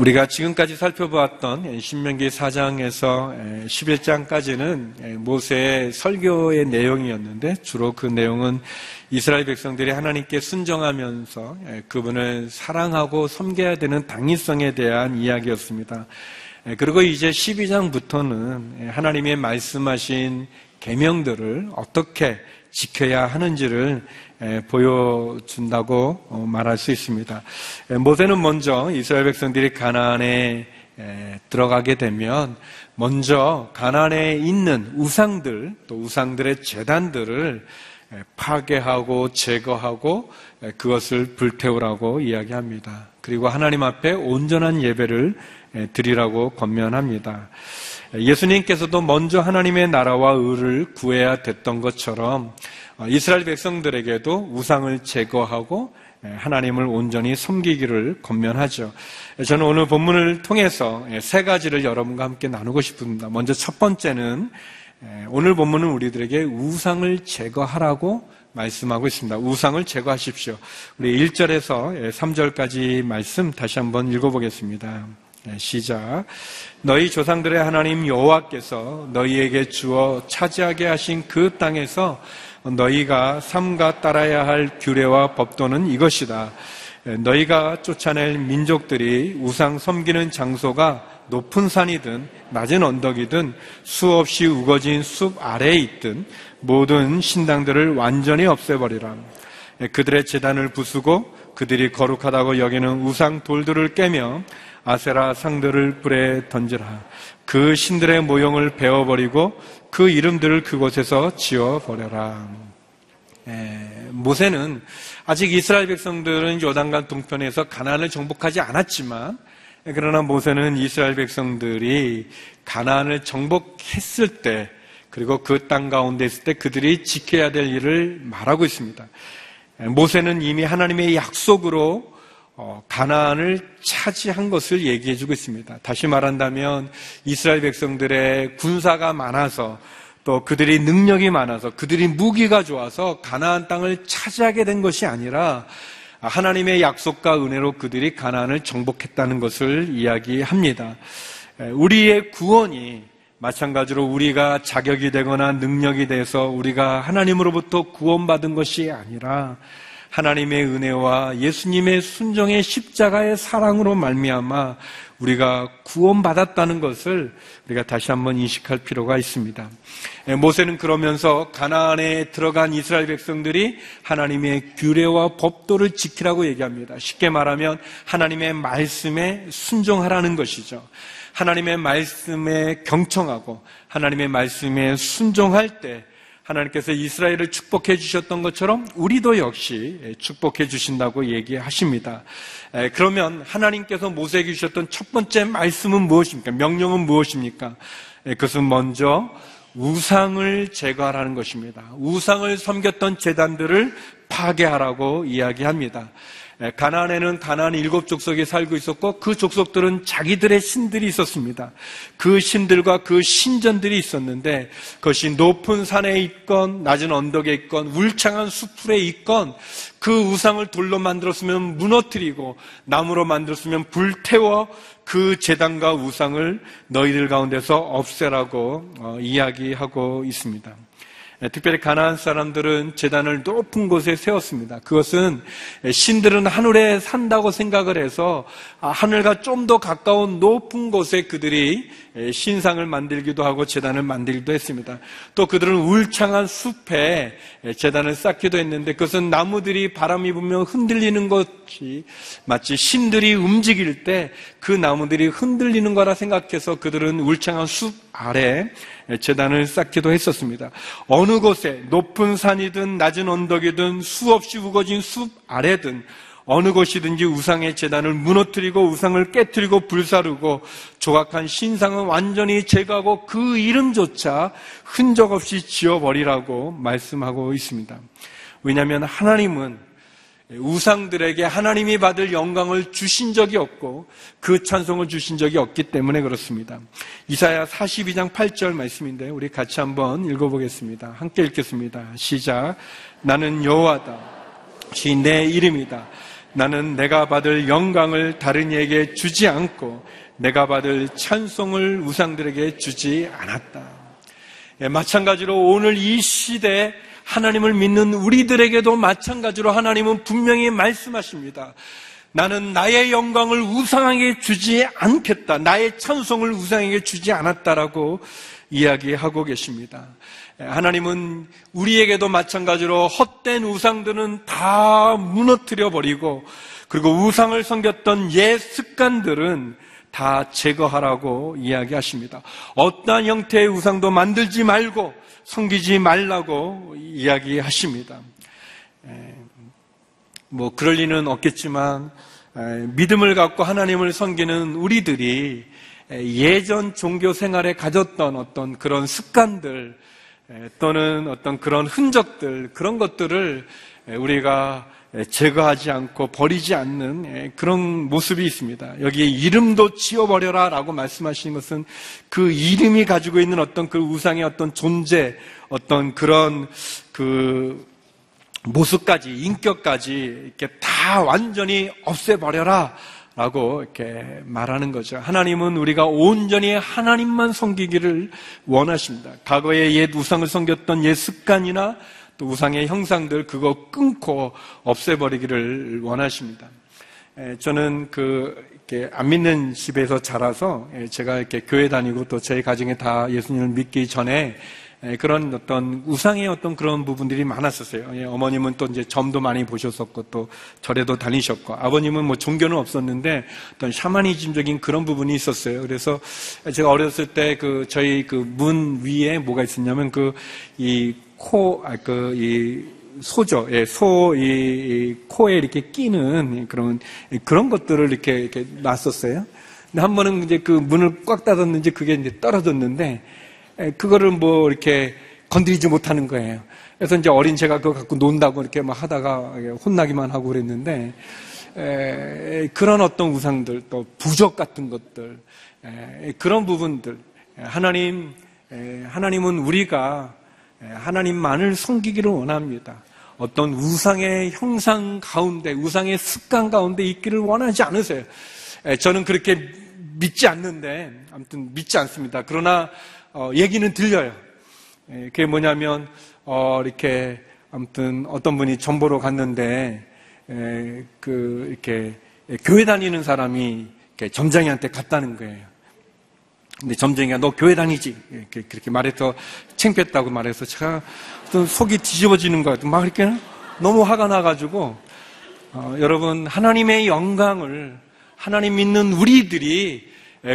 우리가 지금까지 살펴보았던 신명기 4장에서 11장까지는 모세의 설교의 내용이었는데 주로 그 내용은 이스라엘 백성들이 하나님께 순정하면서 그분을 사랑하고 섬겨야 되는 당위성에 대한 이야기였습니다. 그리고 이제 12장부터는 하나님의 말씀하신 계명들을 어떻게 지켜야 하는지를 보여준다고 어, 말할 수 있습니다. 모세는 먼저 이스라엘 백성들이 가나안에 들어가게 되면 먼저 가나안에 있는 우상들 또 우상들의 재단들을 파괴하고 제거하고 그것을 불태우라고 이야기합니다. 그리고 하나님 앞에 온전한 예배를 드리라고 권면합니다. 예수님께서도 먼저 하나님의 나라와 의를 구해야 됐던 것처럼 어, 이스라엘 백성들에게도 우상을 제거하고 하나님을 온전히 섬기기를 권면하죠. 저는 오늘 본문을 통해서 세 가지를 여러분과 함께 나누고 싶습니다. 먼저 첫 번째는 오늘 본문은 우리들에게 우상을 제거하라고 말씀하고 있습니다. 우상을 제거하십시오. 우리 1절에서 3절까지 말씀 다시 한번 읽어보겠습니다. 시작. 너희 조상들의 하나님 여호와께서 너희에게 주어 차지하게 하신 그 땅에서 너희가 삼가 따라야 할 규례와 법도는 이것이다. 너희가 쫓아낼 민족들이 우상 섬기는 장소가 높은 산이든 낮은 언덕이든 수없이 우거진 숲 아래에 있든 모든 신당들을 완전히 없애버리라. 그들의 재단을 부수고 그들이 거룩하다고 여기는 우상 돌들을 깨며 아세라 상들을 불에 던지라. 그 신들의 모형을 베어버리고 그 이름들을 그곳에서 지어버려라. 모세는 아직 이스라엘 백성들은 요단강 동편에서 가나안을 정복하지 않았지만 그러나 모세는 이스라엘 백성들이 가나안을 정복했을 때 그리고 그 땅 가운데 있을 때 그들이 지켜야 될 일을 말하고 있습니다. 모세는 이미 하나님의 약속으로 어, 가나안을 차지한 것을 얘기해 주고 있습니다. 다시 말한다면 이스라엘 백성들의 군사가 많아서 또 그들이 능력이 많아서 그들이 무기가 좋아서 가나안 땅을 차지하게 된 것이 아니라 하나님의 약속과 은혜로 그들이 가나안을 정복했다는 것을 이야기합니다. 우리의 구원이 마찬가지로 우리가 자격이 되거나 능력이 돼서 우리가 하나님으로부터 구원받은 것이 아니라 하나님의 은혜와 예수님의 순종의 십자가의 사랑으로 말미암아 우리가 구원받았다는 것을 우리가 다시 한번 인식할 필요가 있습니다. 예, 모세는 그러면서 가나안에 들어간 이스라엘 백성들이 하나님의 규례와 법도를 지키라고 얘기합니다. 쉽게 말하면 하나님의 말씀에 순종하라는 것이죠. 하나님의 말씀에 경청하고 하나님의 말씀에 순종할 때 하나님께서 이스라엘을 축복해 주셨던 것처럼 우리도 역시 축복해 주신다고 얘기하십니다. 그러면 하나님께서 모세에게 주셨던 첫 번째 말씀은 무엇입니까? 명령은 무엇입니까? 그것은 먼저 우상을 제거하라는 것입니다. 우상을 섬겼던 재단들을 파괴하라고 이야기합니다. 예, 가나안에는 가나안 일곱 족속이 살고 있었고 그 족속들은 자기들의 신들이 있었습니다. 그 신들과 그 신전들이 있었는데 그것이 높은 산에 있건 낮은 언덕에 있건 울창한 수풀에 있건 그 우상을 돌로 만들었으면 무너뜨리고 나무로 만들었으면 불태워 그 재단과 우상을 너희들 가운데서 없애라고 어, 이야기하고 있습니다. 예, 특별히 가나안 사람들은 재단을 높은 곳에 세웠습니다. 그것은 신들은 하늘에 산다고 생각을 해서 아, 하늘과 좀 더 가까운 높은 곳에 그들이 예, 신상을 만들기도 하고 재단을 만들기도 했습니다. 또 그들은 울창한 숲에 예, 재단을 쌓기도 했는데 그것은 나무들이 바람이 불면 흔들리는 것이 마치 신들이 움직일 때 그 나무들이 흔들리는 거라 생각해서 그들은 울창한 숲 아래 재단을 쌓기도 했었습니다. 어느 곳에 높은 산이든 낮은 언덕이든 수없이 우거진 숲 아래든 어느 곳이든지 우상의 재단을 무너뜨리고 우상을 깨뜨리고 불사르고 조각한 신상은 완전히 제거하고 그 이름조차 흔적 없이 지워버리라고 말씀하고 있습니다. 왜냐하면 하나님은 우상들에게 하나님이 받을 영광을 주신 적이 없고 그 찬송을 주신 적이 없기 때문에 그렇습니다. 이사야 42장 8절 말씀인데 우리 같이 한번 읽어보겠습니다. 함께 읽겠습니다. 시작. 나는 여호와다. 시내 이름이다. 나는 내가 받을 영광을 다른 이에게 주지 않고 내가 받을 찬송을 우상들에게 주지 않았다. 예, 마찬가지로 오늘 이 시대에 하나님을 믿는 우리들에게도 마찬가지로 하나님은 분명히 말씀하십니다. 나는 나의 영광을 우상에게 주지 않겠다. 나의 찬송을 우상에게 주지 않았다라고 이야기하고 계십니다. 하나님은 우리에게도 마찬가지로 헛된 우상들은 다 무너뜨려 버리고 그리고 우상을 섬겼던 옛 습관들은 다 제거하라고 이야기하십니다. 어떠한 형태의 우상도 만들지 말고 섬기지 말라고 이야기하십니다. 뭐 그럴 리는 없겠지만 믿음을 갖고 하나님을 섬기는 우리들이 예전 종교 생활에 가졌던 어떤 그런 습관들 또는 어떤 그런 흔적들 그런 것들을 우리가 제거하지 않고 버리지 않는 그런 모습이 있습니다. 여기에 이름도 지워버려라 라고 말씀하시는 것은 그 이름이 가지고 있는 어떤 그 우상의 어떤 존재, 어떤 그런 그 모습까지, 인격까지 이렇게 다 완전히 없애버려라 라고 이렇게 말하는 거죠. 하나님은 우리가 온전히 하나님만 섬기기를 원하십니다. 과거에 옛 우상을 섬겼던 옛 습관이나 또 우상의 형상들 그거 끊고 없애버리기를 원하십니다. 저는 그 이렇게 안 믿는 집에서 자라서 제가 이렇게 교회 다니고 또 저희 가정에 다 예수님을 믿기 전에 그런 어떤 우상의 어떤 그런 부분들이 많았었어요. 예, 어머님은 또 이제 점도 많이 보셨었고 또 절에도 다니셨고 아버님은 뭐 종교는 없었는데 어떤 샤머니즘적인 그런 부분이 있었어요. 그래서 제가 어렸을 때 그 저희 그 문 위에 뭐가 있었냐면 그이 코, 아, 그, 이, 소죠. 예, 소, 이, 이, 코에 이렇게 끼는 그런, 그런 것들을 이렇게, 이렇게 놨었어요. 근데 한 번은 이제 그 문을 꽉 닫았는지 그게 이제 떨어졌는데, 예, 그거를 뭐 이렇게 건드리지 못하는 거예요. 그래서 이제 어린 제가 그거 갖고 논다고 이렇게 막 하다가 혼나기만 하고 그랬는데, 에, 그런 어떤 우상들, 또 부적 같은 것들, 에, 그런 부분들, 하나님, 에, 하나님은 우리가 예, 하나님만을 섬기기를 원합니다. 어떤 우상의 형상 가운데, 우상의 습관 가운데 있기를 원하지 않으세요. 예, 저는 그렇게 믿지 않는데, 아무튼 믿지 않습니다. 그러나, 어, 얘기는 들려요. 예, 그게 뭐냐면, 어, 이렇게, 아무튼 어떤 분이 전보로 갔는데, 그, 이렇게, 교회 다니는 사람이 점장이한테 갔다는 거예요. 근데 점쟁이가 너 교회 다니지? 그렇게 말해서 챙겼다고 말해서 제가 또 속이 뒤집어지는 것 같아요. 막 이렇게 너무 화가 나가지고 어, 여러분 하나님의 영광을 하나님 믿는 우리들이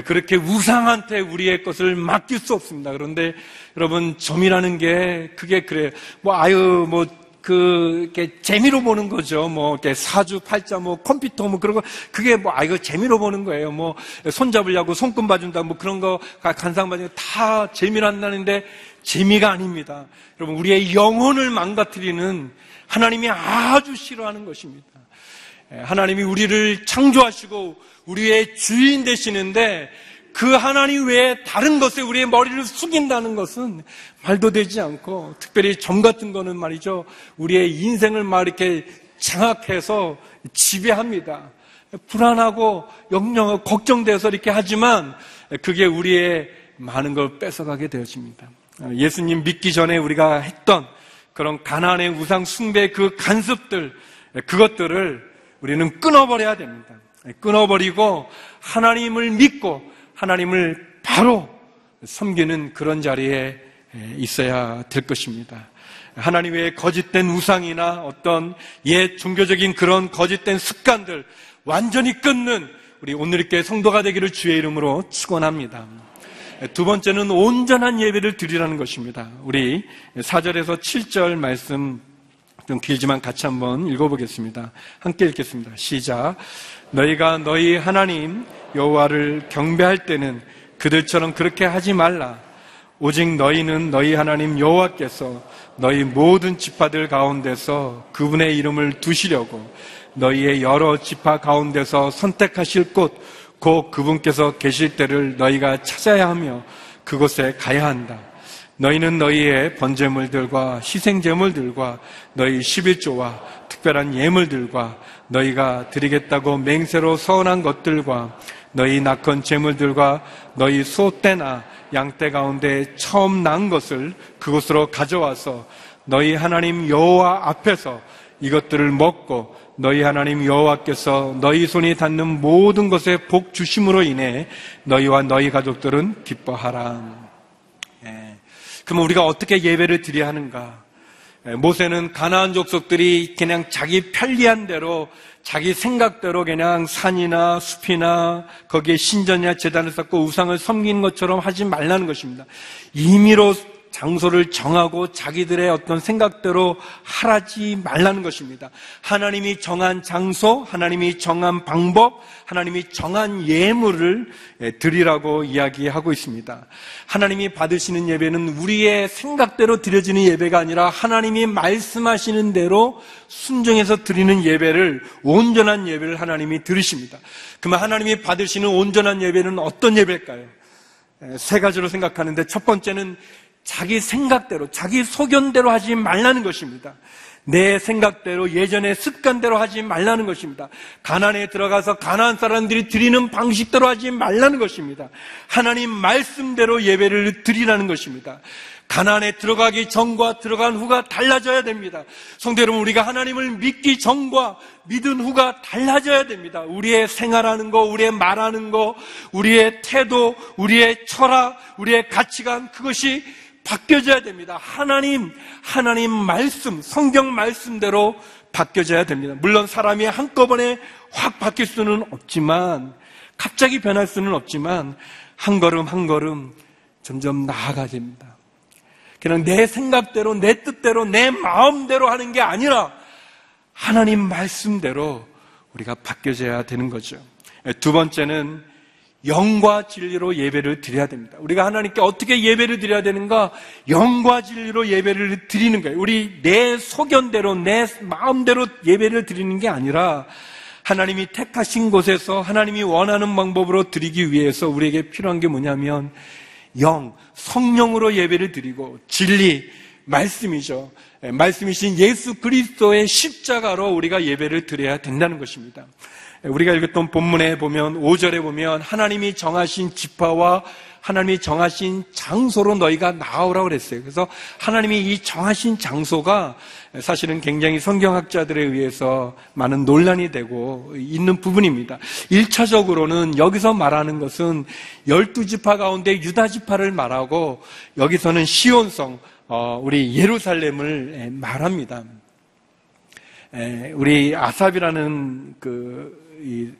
그렇게 우상한테 우리의 것을 맡길 수 없습니다. 그런데 여러분 점이라는 게 그게 그래요. 뭐 아유 뭐 그, 이렇게 재미로 보는 거죠. 뭐, 이렇게 사주, 팔자, 뭐, 컴퓨터, 뭐, 그런 거. 그게 뭐, 아, 이거 재미로 보는 거예요. 뭐, 손 잡으려고 손금 봐준다, 뭐, 그런 거, 간상 봐준다. 다 재미로 한다는데, 재미가 아닙니다. 여러분, 우리의 영혼을 망가뜨리는 하나님이 아주 싫어하는 것입니다. 예, 하나님이 우리를 창조하시고, 우리의 주인 되시는데, 그 하나님 외에 다른 것에 우리의 머리를 숙인다는 것은 말도 되지 않고 특별히 점 같은 거는 말이죠. 우리의 인생을 막 이렇게 장악해서 지배합니다. 불안하고 영영 걱정돼서 이렇게 하지만 그게 우리의 많은 걸 뺏어가게 되어집니다. 예수님 믿기 전에 우리가 했던 그런 가난의 우상 숭배 그 간섭들 그것들을 우리는 끊어버려야 됩니다. 끊어버리고 하나님을 믿고 하나님을 바로 섬기는 그런 자리에 있어야 될 것입니다. 하나님 외에 거짓된 우상이나 어떤 옛 종교적인 그런 거짓된 습관들 완전히 끊는 우리 오늘께 성도가 되기를 주의 이름으로 축원합니다. 두 번째는 온전한 예배를 드리라는 것입니다. 우리 4절에서 7절 말씀 좀 길지만 같이 한번 읽어보겠습니다. 함께 읽겠습니다. 시작. 너희가 너희 하나님 여호와를 경배할 때는 그들처럼 그렇게 하지 말라. 오직 너희는 너희 하나님 여호와께서 너희 모든 지파들 가운데서 그분의 이름을 두시려고 너희의 여러 지파 가운데서 선택하실 곳, 곧 그분께서 계실 때를 너희가 찾아야 하며 그곳에 가야 한다. 너희는 너희의 번제물들과 희생제물들과 너희 11조와 특별한 예물들과 너희가 드리겠다고 맹세로 서원한 것들과 너희 낙헌 제물들과 너희 소떼나 양떼 가운데 처음 난 것을 그곳으로 가져와서 너희 하나님 여호와 앞에서 이것들을 먹고 너희 하나님 여호와께서 너희 손이 닿는 모든 것에 복 주심으로 인해 너희와 너희 가족들은 기뻐하라. 예. 그러면 우리가 어떻게 예배를 드려야 하는가? 예, 모세는 가나안 족속들이 그냥 자기 편리한 대로 자기 생각대로 그냥 산이나 숲이나 거기에 신전이나 재단을 쌓고 우상을 섬기는 것처럼 하지 말라는 것입니다. 임의로 장소를 정하고 자기들의 어떤 생각대로 하라지 말라는 것입니다. 하나님이 정한 장소, 하나님이 정한 방법, 하나님이 정한 예물을 드리라고 이야기하고 있습니다. 하나님이 받으시는 예배는 우리의 생각대로 드려지는 예배가 아니라 하나님이 말씀하시는 대로 순종해서 드리는 예배를 온전한 예배를 하나님이 들으십니다. 그러면 하나님이 받으시는 온전한 예배는 어떤 예배일까요? 세 가지로 생각하는데 첫 번째는 자기 생각대로, 자기 소견대로 하지 말라는 것입니다. 내 생각대로 예전의 습관대로 하지 말라는 것입니다. 가난에 들어가서 가난한 사람들이 드리는 방식대로 하지 말라는 것입니다. 하나님 말씀대로 예배를 드리라는 것입니다. 가난에 들어가기 전과 들어간 후가 달라져야 됩니다. 성도 여러분, 우리가 하나님을 믿기 전과 믿은 후가 달라져야 됩니다. 우리의 생활하는 거, 우리의 말하는 거, 우리의 태도, 우리의 철학, 우리의 가치관, 그것이 바뀌어져야 됩니다. 하나님, 하나님 말씀, 성경 말씀대로 바뀌어져야 됩니다. 물론 사람이 한꺼번에 확 바뀔 수는 없지만, 갑자기 변할 수는 없지만, 한 걸음 한 걸음 점점 나아가 됩니다. 그냥 내 생각대로, 내 뜻대로, 내 마음대로 하는 게 아니라, 하나님 말씀대로 우리가 바뀌어져야 되는 거죠. 두 번째는 영과 진리로 예배를 드려야 됩니다. 우리가 하나님께 어떻게 예배를 드려야 되는가? 영과 진리로 예배를 드리는 거예요. 우리 내 소견대로, 내 마음대로 예배를 드리는 게 아니라 하나님이 택하신 곳에서 하나님이 원하는 방법으로 드리기 위해서 우리에게 필요한 게 뭐냐면 영, 성령으로 예배를 드리고 진리, 말씀이죠. 말씀이신 예수 그리스도의 십자가로 우리가 예배를 드려야 된다는 것입니다. 우리가 읽었던 본문에 보면 5절에 보면 하나님이 정하신 지파와 하나님이 정하신 장소로 너희가 나오라고 그랬어요. 그래서 하나님이 이 정하신 장소가 사실은 굉장히 성경학자들에 의해서 많은 논란이 되고 있는 부분입니다. 1차적으로는 여기서 말하는 것은 12지파 가운데 유다지파를 말하고 여기서는 시온성, 어, 우리 예루살렘을 말합니다. 우리 아삽이라는 그 이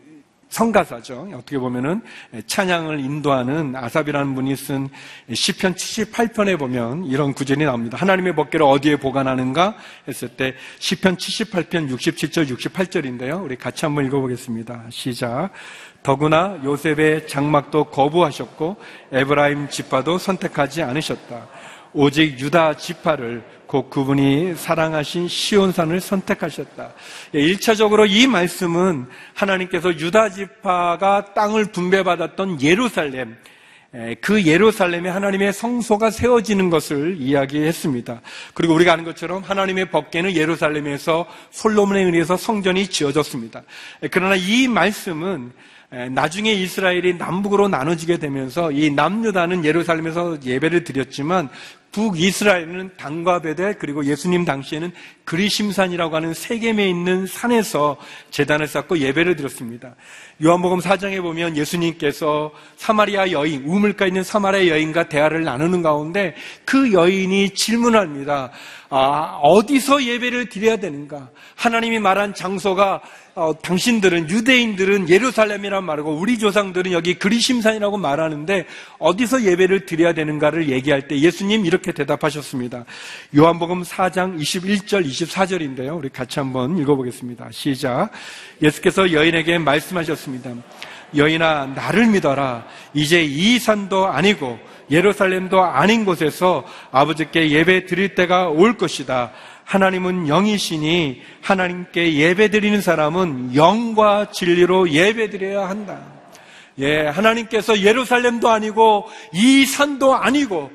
성가사죠. 어떻게 보면은 찬양을 인도하는 아삽이라는 분이 쓴 시편 78편에 보면 이런 구절이 나옵니다. 하나님의 법궤를 어디에 보관하는가 했을 때 시편 78편 67절 68절인데요. 우리 같이 한번 읽어보겠습니다. 시작. 더구나 요셉의 장막도 거부하셨고 에브라임 지파도 선택하지 않으셨다. 오직 유다 지파를 곧 그분이 사랑하신 시온산을 선택하셨다. 1차적으로 예, 이 말씀은 하나님께서 유다 지파가 땅을 분배받았던 예루살렘, 그 예루살렘에 하나님의 성소가 세워지는 것을 이야기했습니다. 그리고 우리가 아는 것처럼 하나님의 법계는 예루살렘에서 솔로몬에 의해서 성전이 지어졌습니다. 그러나 이 말씀은 나중에 이스라엘이 남북으로 나눠지게 되면서 이 남유다는 예루살렘에서 예배를 드렸지만 북이스라엘은 당과 베델 그리고 예수님 당시에는 그리심산이라고 하는 세겜에 있는 산에서 재단을 쌓고 예배를 드렸습니다. 요한복음 4장에 보면 예수님께서 사마리아 여인, 우물가 있는 사마리아 여인과 대화를 나누는 가운데 그 여인이 질문합니다. 아, 어디서 예배를 드려야 되는가? 하나님이 말한 장소가 어, 당신들은 유대인들은 예루살렘이란 말하고 우리 조상들은 여기 그리심산이라고 말하는데 어디서 예배를 드려야 되는가를 얘기할 때 예수님 이렇게 대답하셨습니다. 요한복음 4장 21절 24절인데요. 우리 같이 한번 읽어보겠습니다. 시작. 예수께서 여인에게 말씀하셨습니다. 여인아 나를 믿어라 이제 이 산도 아니고 예루살렘도 아닌 곳에서 아버지께 예배 드릴 때가 올 것이다. 하나님은 영이시니 하나님께 예배 드리는 사람은 영과 진리로 예배 드려야 한다. 예, 하나님께서 예루살렘도 아니고 이 산도 아니고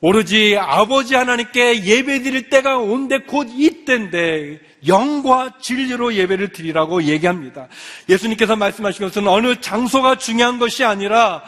오로지 아버지 하나님께 예배 드릴 때가 온데 곧 이때인데 영과 진리로 예배를 드리라고 얘기합니다. 예수님께서 말씀하신 것은 어느 장소가 중요한 것이 아니라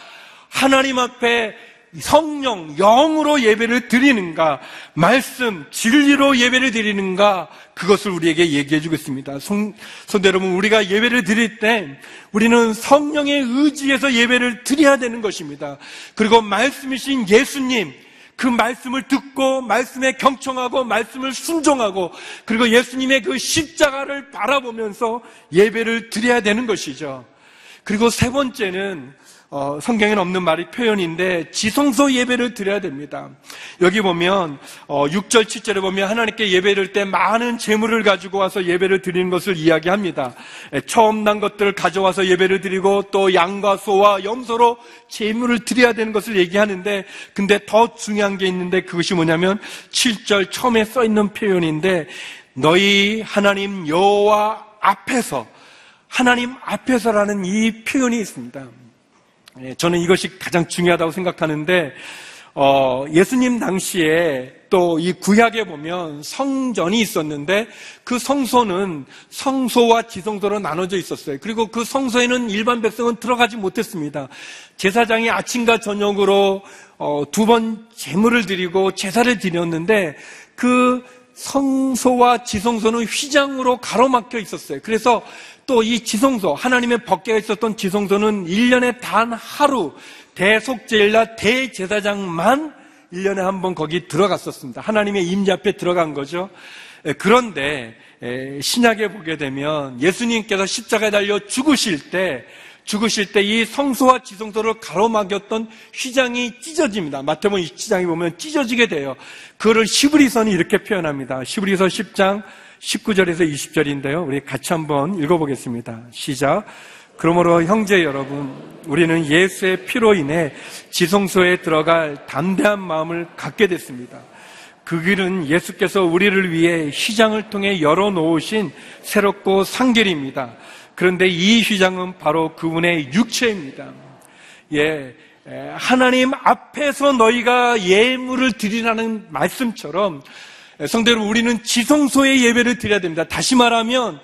하나님 앞에 성령, 영으로 예배를 드리는가, 말씀, 진리로 예배를 드리는가, 그것을 우리에게 얘기해 있습니다. 성, 성도 여러분, 우리가 예배를 드릴 때, 우리는 성령의 의지에서 예배를 드려야 되는 것입니다. 그리고 말씀이신 예수님, 그 말씀을 듣고 말씀에 경청하고 말씀을 순종하고 그리고 예수님의 그 십자가를 바라보면서 예배를 드려야 되는 것이죠. 그리고 세 번째는 어, 성경에는 없는 말이 표현인데 지성소 예배를 드려야 됩니다. 여기 보면 어, 6절 7절에 보면 하나님께 예배를 때 많은 재물을 가지고 와서 예배를 드리는 것을 이야기합니다. 에, 처음 난 것들을 가져와서 예배를 드리고 또 양과 소와 염소로 재물을 드려야 되는 것을 얘기하는데 근데 더 중요한 게 있는데 그것이 뭐냐면 7절 처음에 써 있는 표현인데 너희 하나님 여호와 앞에서 하나님 앞에서라는 이 표현이 있습니다. 예, 저는 이것이 가장 중요하다고 생각하는데 어, 예수님 당시에 또 이 구약에 보면 성전이 있었는데 그 성소는 성소와 지성소로 나눠져 있었어요. 그리고 그 성소에는 일반 백성은 들어가지 못했습니다. 제사장이 아침과 저녁으로 어, 두번 제물을 드리고 제사를 드렸는데 그 성소와 지성소는 휘장으로 가로막혀 있었어요. 그래서 또 이 지성소, 하나님의 법계가 있었던 지성소는 1년에 단 하루 대속제일날 대제사장만 1년에 한 번 거기 들어갔었습니다. 하나님의 임재 앞에 들어간 거죠. 그런데 신약에 보게 되면 예수님께서 십자가에 달려 죽으실 때 죽으실 때 이 성소와 지성소를 가로막였던 휘장이 찢어집니다. 마태복음 27장에 보면 찢어지게 돼요. 그거를 시브리서는 이렇게 표현합니다. 시브리서 10장 19절에서 20절인데요. 우리 같이 한번 읽어보겠습니다. 시작. 그러므로 형제 여러분, 우리는 예수의 피로 인해 지성소에 들어갈 담대한 마음을 갖게 됐습니다. 그 길은 예수께서 우리를 위해 휘장을 통해 열어놓으신 새롭고 상길입니다. 그런데 이 휘장은 바로 그분의 육체입니다. 예, 하나님 앞에서 너희가 예물을 드리라는 말씀처럼 성대로 우리는 지성소의 예배를 드려야 됩니다. 다시 말하면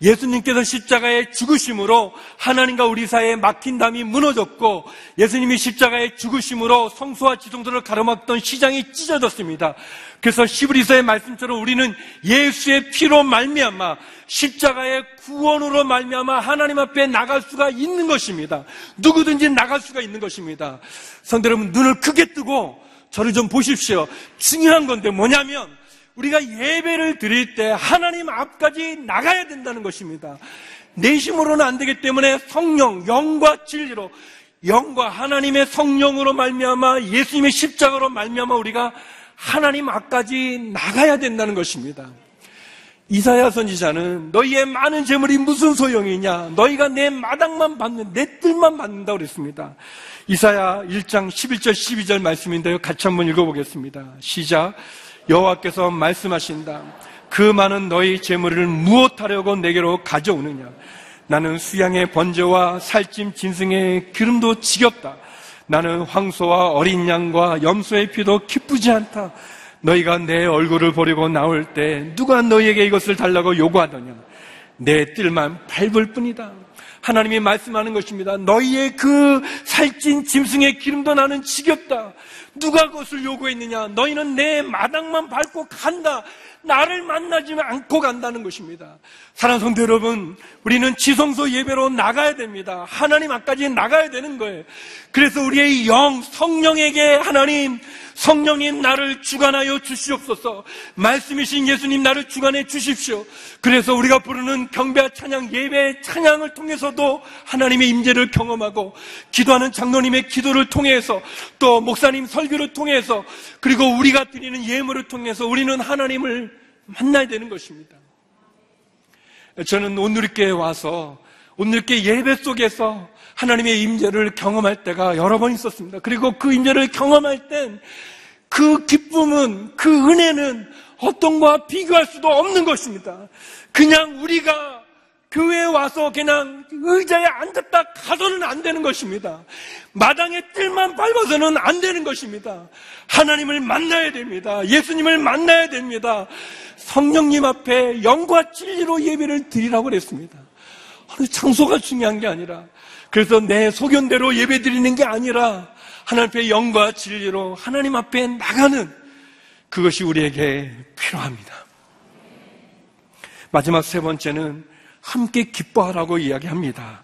예수님께서 십자가에 죽으심으로 하나님과 우리 사이에 막힌 담이 무너졌고 예수님이 십자가에 죽으심으로 성소와 지성소를 가로막던 시장이 찢어졌습니다. 그래서 시브리서의 말씀처럼 우리는 예수의 피로 말미암아 십자가의 구원으로 말미암아 하나님 앞에 나갈 수가 있는 것입니다. 누구든지 나갈 수가 있는 것입니다. 성대 여러분 눈을 크게 뜨고 저를 좀 보십시오. 중요한 건데 뭐냐면 우리가 예배를 드릴 때 하나님 앞까지 나가야 된다는 것입니다. 내심으로는 안 되기 때문에 성령, 영과 진리로 영과 하나님의 성령으로 말미암아 예수님의 십자가로 말미암아 우리가 하나님 앞까지 나가야 된다는 것입니다. 이사야 선지자는 너희의 많은 재물이 무슨 소용이냐? 너희가 내 마당만 받는 내 뜰만 받는다 그랬습니다. 이사야 1장 11절 12절 말씀인데요. 같이 한번 읽어보겠습니다. 시작. 여호와께서 말씀하신다. 그 많은 너희 재물을 무엇하려고 내게로 가져오느냐? 나는 수양의 번제와 살찜 진승의 기름도 지겹다. 나는 황소와 어린 양과 염소의 피도 기쁘지 않다. 너희가 내 얼굴을 보려고 나올 때 누가 너희에게 이것을 달라고 요구하더냐? 내 뜰만 밟을 뿐이다. 하나님이 말씀하는 것입니다. 너희의 그 살찐 짐승의 기름도 나는 지겹다. 누가 그것을 요구했느냐? 너희는 내 마당만 밟고 간다. 나를 만나지 않고 간다는 것입니다. 사랑하는 성도 여러분, 우리는 지성소 예배로 나가야 됩니다. 하나님 앞까지 나가야 되는 거예요. 그래서 우리의 영, 성령에게 하나님, 성령님 나를 주관하여 주시옵소서. 말씀이신 예수님 나를 주관해 주십시오. 그래서 우리가 부르는 경배 찬양 예배 찬양을 통해서도 하나님의 임재를 경험하고 기도하는 장로님의 기도를 통해서 또 목사님 설교를 통해서 그리고 우리가 드리는 예물을 통해서 우리는 하나님을 만나야 되는 것입니다. 저는 온누리교에 와서 오늘께 예배 속에서 하나님의 임재를 경험할 때가 여러 번 있었습니다. 그리고 그 임재를 경험할 땐 그 기쁨은 그 은혜는 어떤 것과 비교할 수도 없는 것입니다. 그냥 우리가 교회에 와서 그냥 의자에 앉았다 가서는 안 되는 것입니다. 마당에 뜰만 밟아서는 안 되는 것입니다. 하나님을 만나야 됩니다. 예수님을 만나야 됩니다. 성령님 앞에 영과 진리로 예배를 드리라고 그랬습니다. 어느 장소가 중요한 게 아니라 그래서 내 소견대로 예배 드리는 게 아니라 하나님 앞에 영과 진리로 하나님 앞에 나가는 그것이 우리에게 필요합니다. 마지막 세 번째는 함께 기뻐하라고 이야기합니다.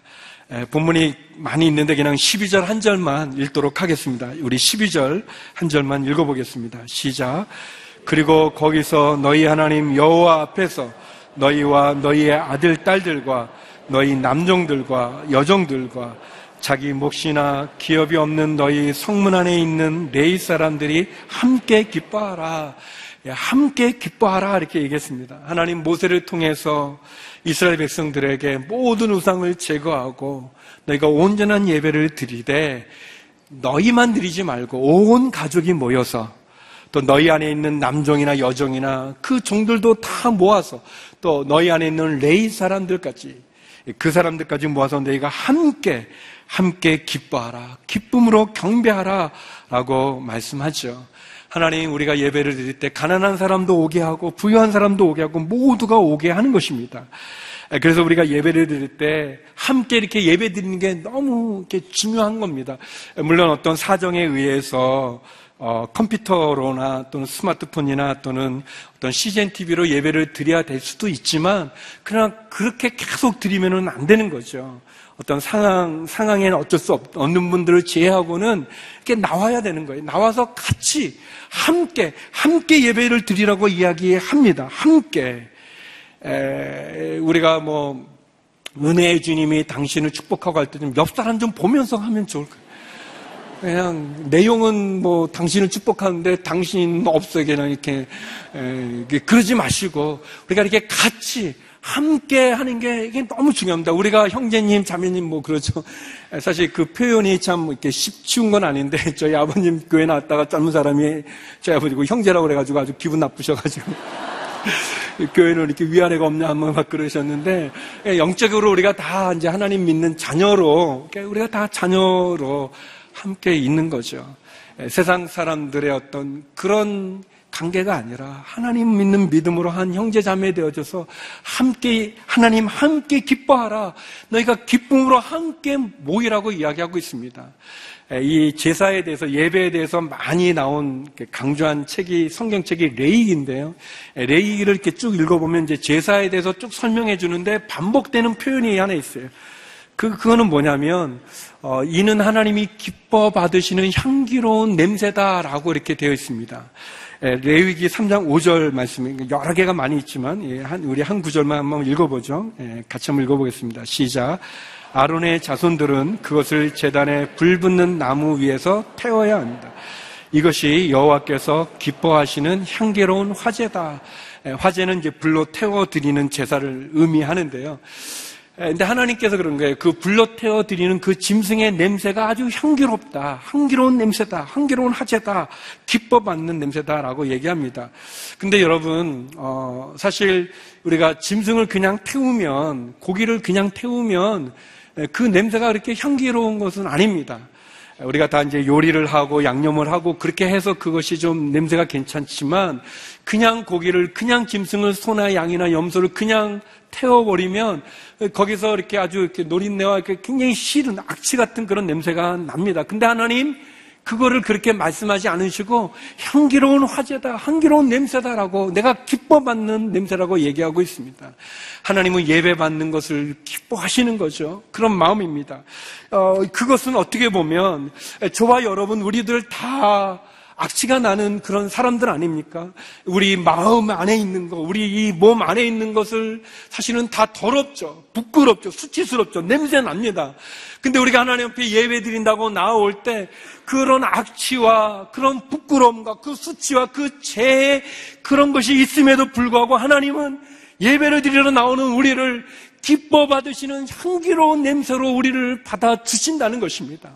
본문이 많이 있는데 그냥 12절 한 절만 읽도록 하겠습니다. 우리 12절 한 절만 읽어보겠습니다. 시작. 그리고 거기서 너희 하나님 여호와 앞에서 너희와 너희의 아들 딸들과 너희 남종들과 여종들과 자기 몫이나 기업이 없는 너희 성문 안에 있는 레이 사람들이 함께 기뻐하라. 예, 함께 기뻐하라 이렇게 얘기했습니다. 하나님 모세를 통해서 이스라엘 백성들에게 모든 우상을 제거하고 너희가 온전한 예배를 드리되 너희만 드리지 말고 온 가족이 모여서 또 너희 안에 있는 남종이나 여종이나 그 종들도 다 모아서 또 너희 안에 있는 레이 사람들까지 그 사람들까지 모아서 너희가 함께 함께 기뻐하라 기쁨으로 경배하라 라고 말씀하죠. 하나님 우리가 예배를 드릴 때 가난한 사람도 오게 하고 부유한 사람도 오게 하고 모두가 오게 하는 것입니다. 그래서 우리가 예배를 드릴 때 함께 이렇게 예배 드리는 게 너무 이렇게 중요한 겁니다. 물론 어떤 사정에 의해서 어, 컴퓨터로나 또는 스마트폰이나 또는 어떤 CGN TV로 예배를 드려야 될 수도 있지만 그러나 그렇게 계속 드리면은 안 되는 거죠. 어떤 상황, 상황에는 어쩔 수 없, 없는 분들을 제외하고는 이렇게 나와야 되는 거예요. 나와서 같이, 함께, 함께 예배를 드리라고 이야기합니다. 함께. 에, 우리가 뭐, 은혜의 주님이 당신을 축복하고 할 때 좀 옆 사람 좀 보면서 하면 좋을 거예요. 그냥 내용은 뭐 당신을 축복하는데 당신 없어요. 그냥 이렇게, 에, 그러지 마시고 우리가 이렇게 같이 함께 하는 게 이게 너무 중요합니다. 우리가 형제님, 자매님 뭐 그렇죠. 사실 그 표현이 참 이렇게 쉽지운 건 아닌데 저희 아버님 교회 나왔다가 젊은 사람이 저희 아버지고 형제라고 그래가지고 아주 기분 나쁘셔가지고 교회는 이렇게 위아래가 없냐 한번 막 그러셨는데 영적으로 우리가 다 이제 하나님 믿는 자녀로 우리가 다 자녀로 함께 있는 거죠. 세상 사람들의 어떤 그런 관계가 아니라 하나님 믿는 믿음으로 한 형제 자매 되어져서 함께 하나님 함께 기뻐하라. 너희가 기쁨으로 함께 모이라고 이야기하고 있습니다. 이 제사에 대해서 예배에 대해서 많이 나온 강조한 책이 성경책이 레이기인데요. 레이기를 이렇게 쭉 읽어보면 이제 제사에 대해서 쭉 설명해 주는데 반복되는 표현이 하나 있어요. 그 그거는 뭐냐면 어, 이는 하나님이 기뻐 받으시는 향기로운 냄새다라고 이렇게 되어 있습니다. 예, 레위기 3장 5절 말씀이 여러 개가 많이 있지만 예, 우리 한 구절만 한번 읽어보죠. 예, 같이 한번 읽어보겠습니다. 시작. 아론의 자손들은 그것을 재단에 불 붙는 나무 위에서 태워야 합니다. 이것이 여호와께서 기뻐하시는 향기로운 화제다. 화제는 이제 불로 태워 드리는 제사를 의미하는데요. 근데 하나님께서 그런 거예요. 그 불러 태워 드리는 그 짐승의 냄새가 아주 향기롭다. 향기로운 냄새다. 향기로운 화제다. 기뻐 받는 냄새다라고 얘기합니다. 근데 여러분, 어, 사실 우리가 짐승을 그냥 태우면, 고기를 그냥 태우면 그 냄새가 그렇게 향기로운 것은 아닙니다. 우리가 다 이제 요리를 하고 양념을 하고 그렇게 해서 그것이 좀 냄새가 괜찮지만 그냥 고기를 그냥 짐승을 소나 양이나 염소를 그냥 태워버리면 거기서 이렇게 아주 이렇게 노린내와 이렇게 굉장히 싫은 악취 같은 그런 냄새가 납니다. 근데 하나님 그거를 그렇게 말씀하지 않으시고 향기로운 화제다, 향기로운 냄새다라고 내가 기뻐받는 냄새라고 얘기하고 있습니다. 하나님은 예배받는 것을 기뻐하시는 거죠. 그런 마음입니다. 어, 그것은 어떻게 보면 저와 여러분 우리들 다 악취가 나는 그런 사람들 아닙니까? 우리 마음 안에 있는 거, 우리 이 몸 안에 있는 것을 사실은 다 더럽죠. 부끄럽죠. 수치스럽죠. 냄새 납니다. 근데 우리가 하나님 앞에 예배 드린다고 나올 때 그런 악취와 그런 부끄러움과 그 수치와 그 죄의 그런 것이 있음에도 불구하고 하나님은 예배를 드리러 나오는 우리를 기뻐 받으시는 향기로운 냄새로 우리를 받아 주신다는 것입니다.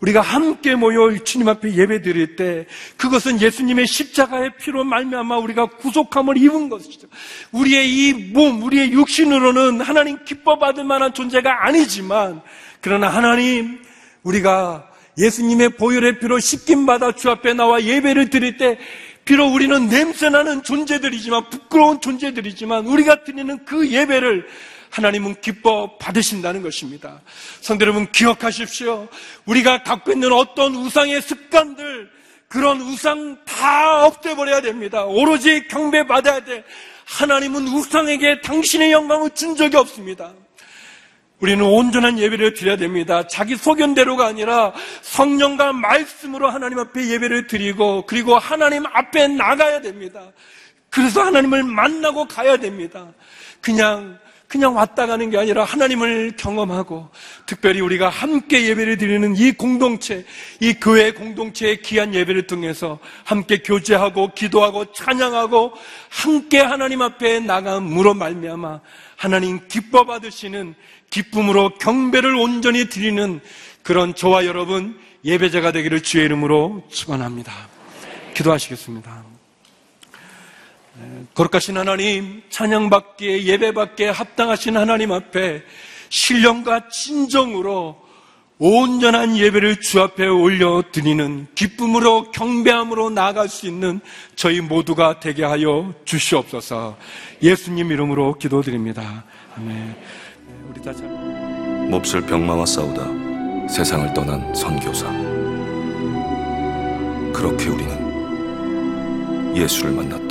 우리가 함께 모여 주님 앞에 예배 드릴 때 그것은 예수님의 십자가의 피로 말미암아 우리가 구속함을 입은 것이죠. 우리의 이 몸, 우리의 육신으로는 하나님 기뻐 받을 만한 존재가 아니지만 그러나 하나님 우리가 예수님의 보혈의 피로 씻김 받아 주 앞에 나와 예배를 드릴 때 비록 우리는 냄새나는 존재들이지만 부끄러운 존재들이지만 우리가 드리는 그 예배를 하나님은 기뻐 받으신다는 것입니다. 성도 여러분 기억하십시오. 우리가 갖고 있는 어떤 우상의 습관들 그런 우상 다 없애버려야 됩니다. 오로지 경배받아야 돼. 하나님은 우상에게 당신의 영광을 준 적이 없습니다. 우리는 온전한 예배를 드려야 됩니다. 자기 소견대로가 아니라 성령과 말씀으로 하나님 앞에 예배를 드리고 그리고 하나님 앞에 나가야 됩니다. 그래서 하나님을 만나고 가야 됩니다. 그냥 그냥 왔다 가는 게 아니라 하나님을 경험하고 특별히 우리가 함께 예배를 드리는 이 공동체, 이 교회 공동체의 귀한 예배를 통해서 함께 교제하고 기도하고 찬양하고 함께 하나님 앞에 나감으로 말미암아 하나님 기뻐 받으시는 기쁨으로 경배를 온전히 드리는 그런 저와 여러분 예배자가 되기를 주의 이름으로 축원합니다. 기도하시겠습니다. 거룩하신 하나님, 찬양받기에 예배받기에 합당하신 하나님 앞에 신령과 진정으로 온전한 예배를 주 앞에 올려드리는 기쁨으로 경배함으로 나아갈 수 있는 저희 모두가 되게 하여 주시옵소서 예수님 이름으로 기도드립니다. 아멘. 우리 다 잘. 몹쓸 병마와 싸우다 세상을 떠난 선교사. 그렇게 우리는 예수를 만났다.